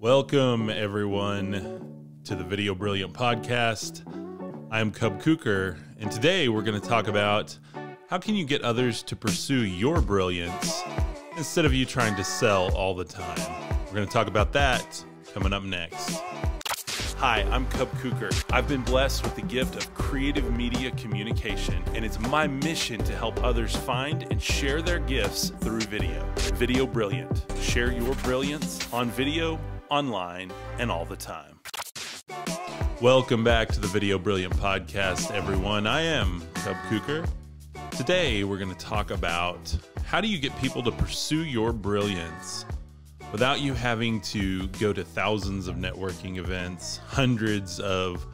Welcome, everyone, to the Video Brilliant podcast. I'm Cub Cooker, and today we're going to talk about how can you get others to pursue your brilliance instead of you trying to sell all the time. We're going to talk about that coming up next. Hi, I'm Cub Cooker. I've been blessed with the gift of creative media communication, and it's my mission to help others find and share their gifts through video. Video Brilliant. Share your brilliance on video, online, and all the time. Welcome back to the Video Brilliant podcast, everyone. I am Cub Cooker. Today, we're going to talk about how do you get people to pursue your brilliance without you having to go to thousands of networking events, hundreds of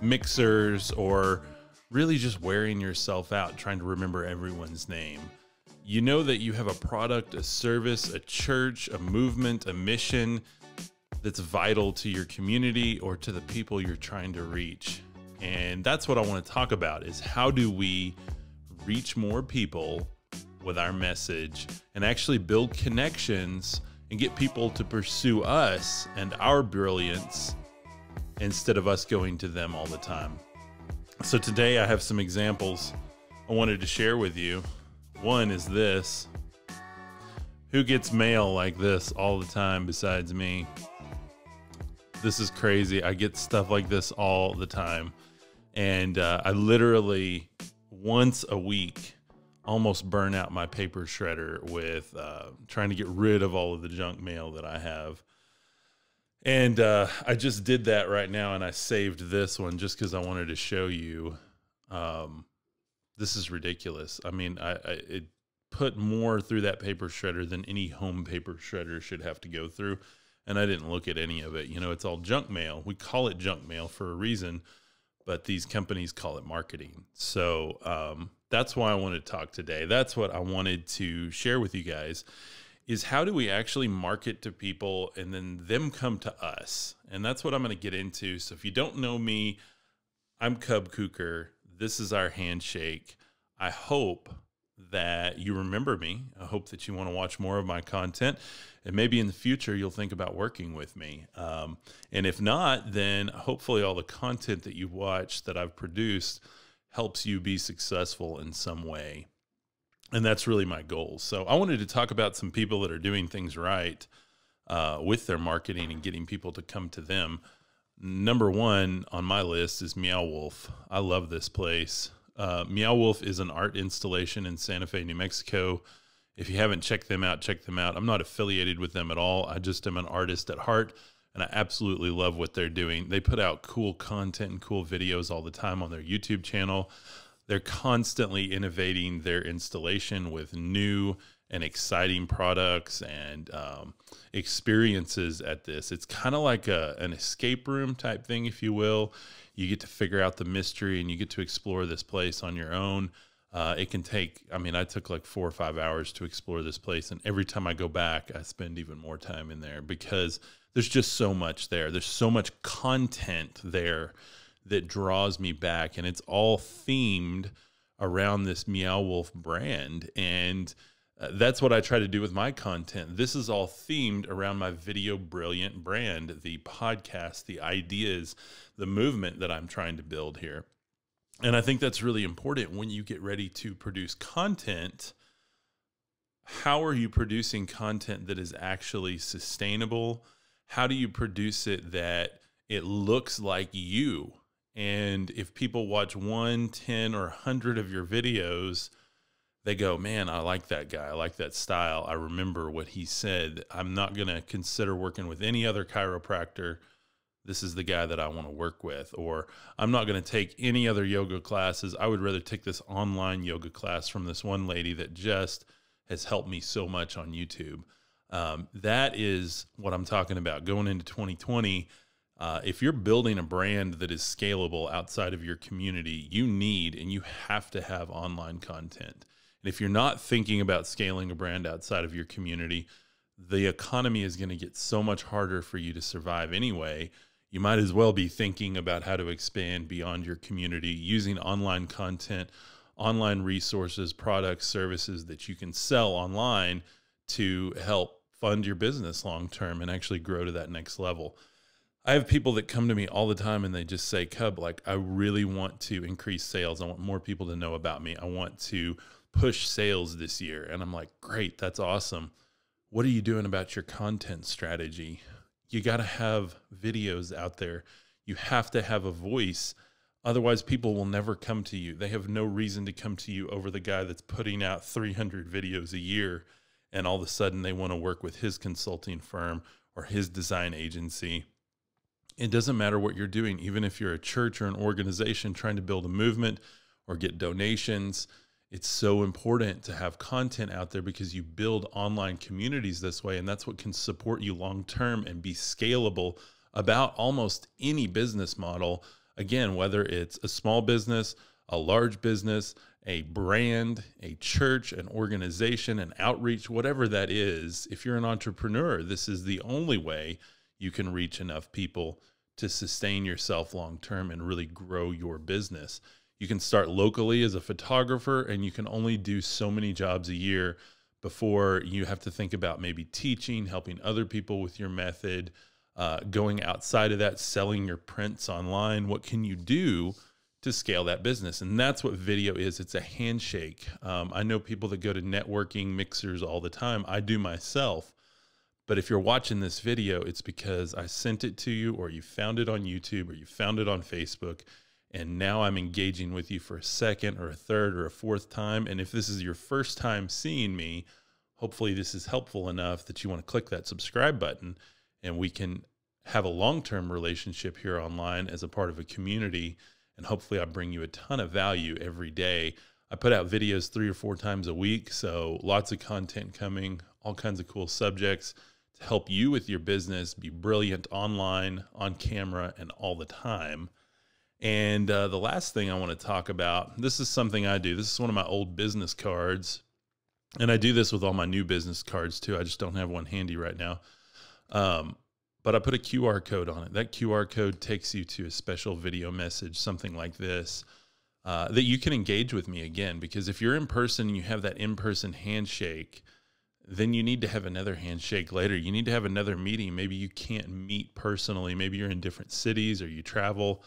mixers, or really just wearing yourself out trying to remember everyone's name. You know that you have a product, a service, a church, a movement, a mission that's vital to your community or to the people you're trying to reach. And that's what I want to talk about is how do we reach more people with our message and actually build connections and get people to pursue us and our brilliance instead of us going to them all the time. So today I have some examples I wanted to share with you. One is this. Who gets mail like this all the time besides me? This is crazy. I get stuff like this all the time. And uh, I literally, once a week, almost burn out my paper shredder with uh, trying to get rid of all of the junk mail that I have. And uh, I just did that right now, and I saved this one just because I wanted to show you. Um, this is ridiculous. I mean, I, I it put more through that paper shredder than any home paper shredder should have to go through, and I didn't look at any of it. You know, it's all junk mail. We call it junk mail for a reason, but these companies call it marketing. So um, that's why I wanted to talk today. That's what I wanted to share with you guys is how do we actually market to people and then them come to us? And that's what I'm going to get into. So if you don't know me, I'm Cub Cooker. This is our handshake. I hope that you remember me. I hope that you want to watch more of my content. And maybe in the future, you'll think about working with me. Um, and if not, then hopefully all the content that you watch that I've produced helps you be successful in some way. And that's really my goal. So I wanted to talk about some people that are doing things right uh, with their marketing and getting people to come to them. Number one on my list is Meow Wolf. I love this place. Uh, Meow Wolf is an art installation in Santa Fe, New Mexico. If you haven't checked them out, check them out. I'm not affiliated with them at all. I just am an artist at heart and I absolutely love what they're doing. They put out cool content and cool videos all the time on their YouTube channel. They're constantly innovating their installation with new and exciting products and um, experiences at this. It's kind of like a, an escape room type thing, if you will. You get to figure out the mystery and you get to explore this place on your own. Uh, it can take, I mean, I took like four or five hours to explore this place. And every time I go back, I spend even more time in there because there's just so much there. There's so much content there that draws me back, and it's all themed around this Meow Wolf brand. And uh, that's what I try to do with my content. This is all themed around my Video Brilliant brand, the podcast, the ideas, the movement that I'm trying to build here. And I think that's really important when you get ready to produce content. How are you producing content that is actually sustainable? how do you produce it that it looks like you? And if people watch one, 10, or 100 of your videos, they go, man, I like that guy. I like that style. I remember what he said. I'm not going to consider working with any other chiropractor. This is the guy that I want to work with. Or I'm not going to take any other yoga classes. I would rather take this online yoga class from this one lady that just has helped me so much on YouTube. Um, that is what I'm talking about going into 2020. Uh, if you're building a brand that is scalable outside of your community, you need and you have to have online content. And if you're not thinking about scaling a brand outside of your community, the economy is going to get so much harder for you to survive anyway. You might as well be thinking about how to expand beyond your community using online content, online resources, products, services that you can sell online to help fund your business long term and actually grow to that next level. I have people that come to me all the time and they just say, Cub, like, I really want to increase sales. I want more people to know about me. I want to push sales this year. And I'm like, great, that's awesome. What are you doing about your content strategy? You got to have videos out there. You have to have a voice. Otherwise, people will never come to you. They have no reason to come to you over the guy that's putting out 300 videos a year. And all of a sudden, they want to work with his consulting firm or his design agency it doesn't matter what you're doing, even if you're a church or an organization trying to build a movement or get donations. It's so important to have content out there because you build online communities this way. And that's what can support you long term and be scalable about almost any business model. Again, whether it's a small business, a large business, a brand, a church, an organization, an outreach, whatever that is, if you're an entrepreneur, this is the only way you can reach enough people to sustain yourself long term and really grow your business. You can start locally as a photographer and you can only do so many jobs a year before you have to think about maybe teaching, helping other people with your method, uh, going outside of that, selling your prints online. What can you do to scale that business? And that's what video is it's a handshake. Um, I know people that go to networking mixers all the time, I do myself. But if you're watching this video, it's because I sent it to you, or you found it on YouTube, or you found it on Facebook. And now I'm engaging with you for a second, or a third, or a fourth time. And if this is your first time seeing me, hopefully this is helpful enough that you want to click that subscribe button and we can have a long term relationship here online as a part of a community. And hopefully, I bring you a ton of value every day. I put out videos three or four times a week. So lots of content coming, all kinds of cool subjects to help you with your business be brilliant online, on camera, and all the time. And uh, the last thing I want to talk about this is something I do. This is one of my old business cards. And I do this with all my new business cards too. I just don't have one handy right now. Um, but I put a QR code on it. That QR code takes you to a special video message, something like this, uh, that you can engage with me again. Because if you're in person and you have that in person handshake, then you need to have another handshake later. You need to have another meeting. Maybe you can't meet personally. Maybe you're in different cities or you travel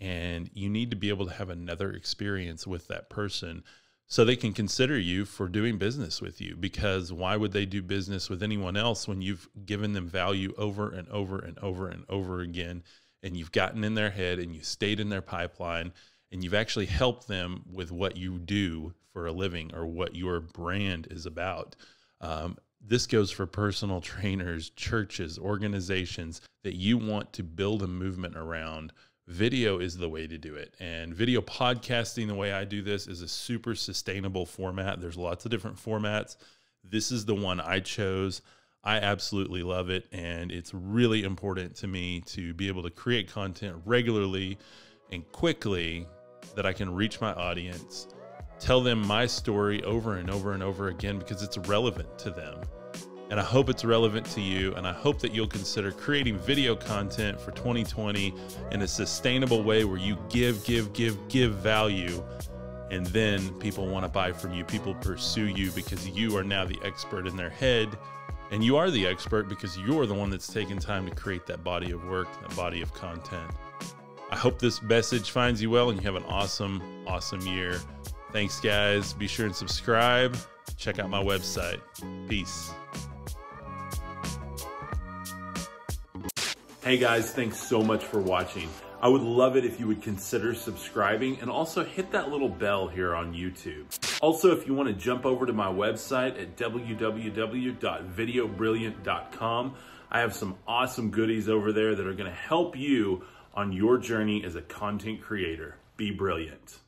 and you need to be able to have another experience with that person so they can consider you for doing business with you because why would they do business with anyone else when you've given them value over and over and over and over again and you've gotten in their head and you stayed in their pipeline and you've actually helped them with what you do for a living or what your brand is about um, this goes for personal trainers, churches, organizations that you want to build a movement around. Video is the way to do it. And video podcasting, the way I do this, is a super sustainable format. There's lots of different formats. This is the one I chose. I absolutely love it. And it's really important to me to be able to create content regularly and quickly that I can reach my audience tell them my story over and over and over again because it's relevant to them. And I hope it's relevant to you. And I hope that you'll consider creating video content for 2020 in a sustainable way where you give, give, give, give value. And then people want to buy from you. People pursue you because you are now the expert in their head. And you are the expert because you're the one that's taken time to create that body of work, that body of content. I hope this message finds you well and you have an awesome, awesome year. Thanks, guys. Be sure and subscribe. Check out my website. Peace. Hey guys, thanks so much for watching. I would love it if you would consider subscribing and also hit that little bell here on YouTube. Also, if you want to jump over to my website at www.videobrilliant.com, I have some awesome goodies over there that are going to help you on your journey as a content creator. Be brilliant.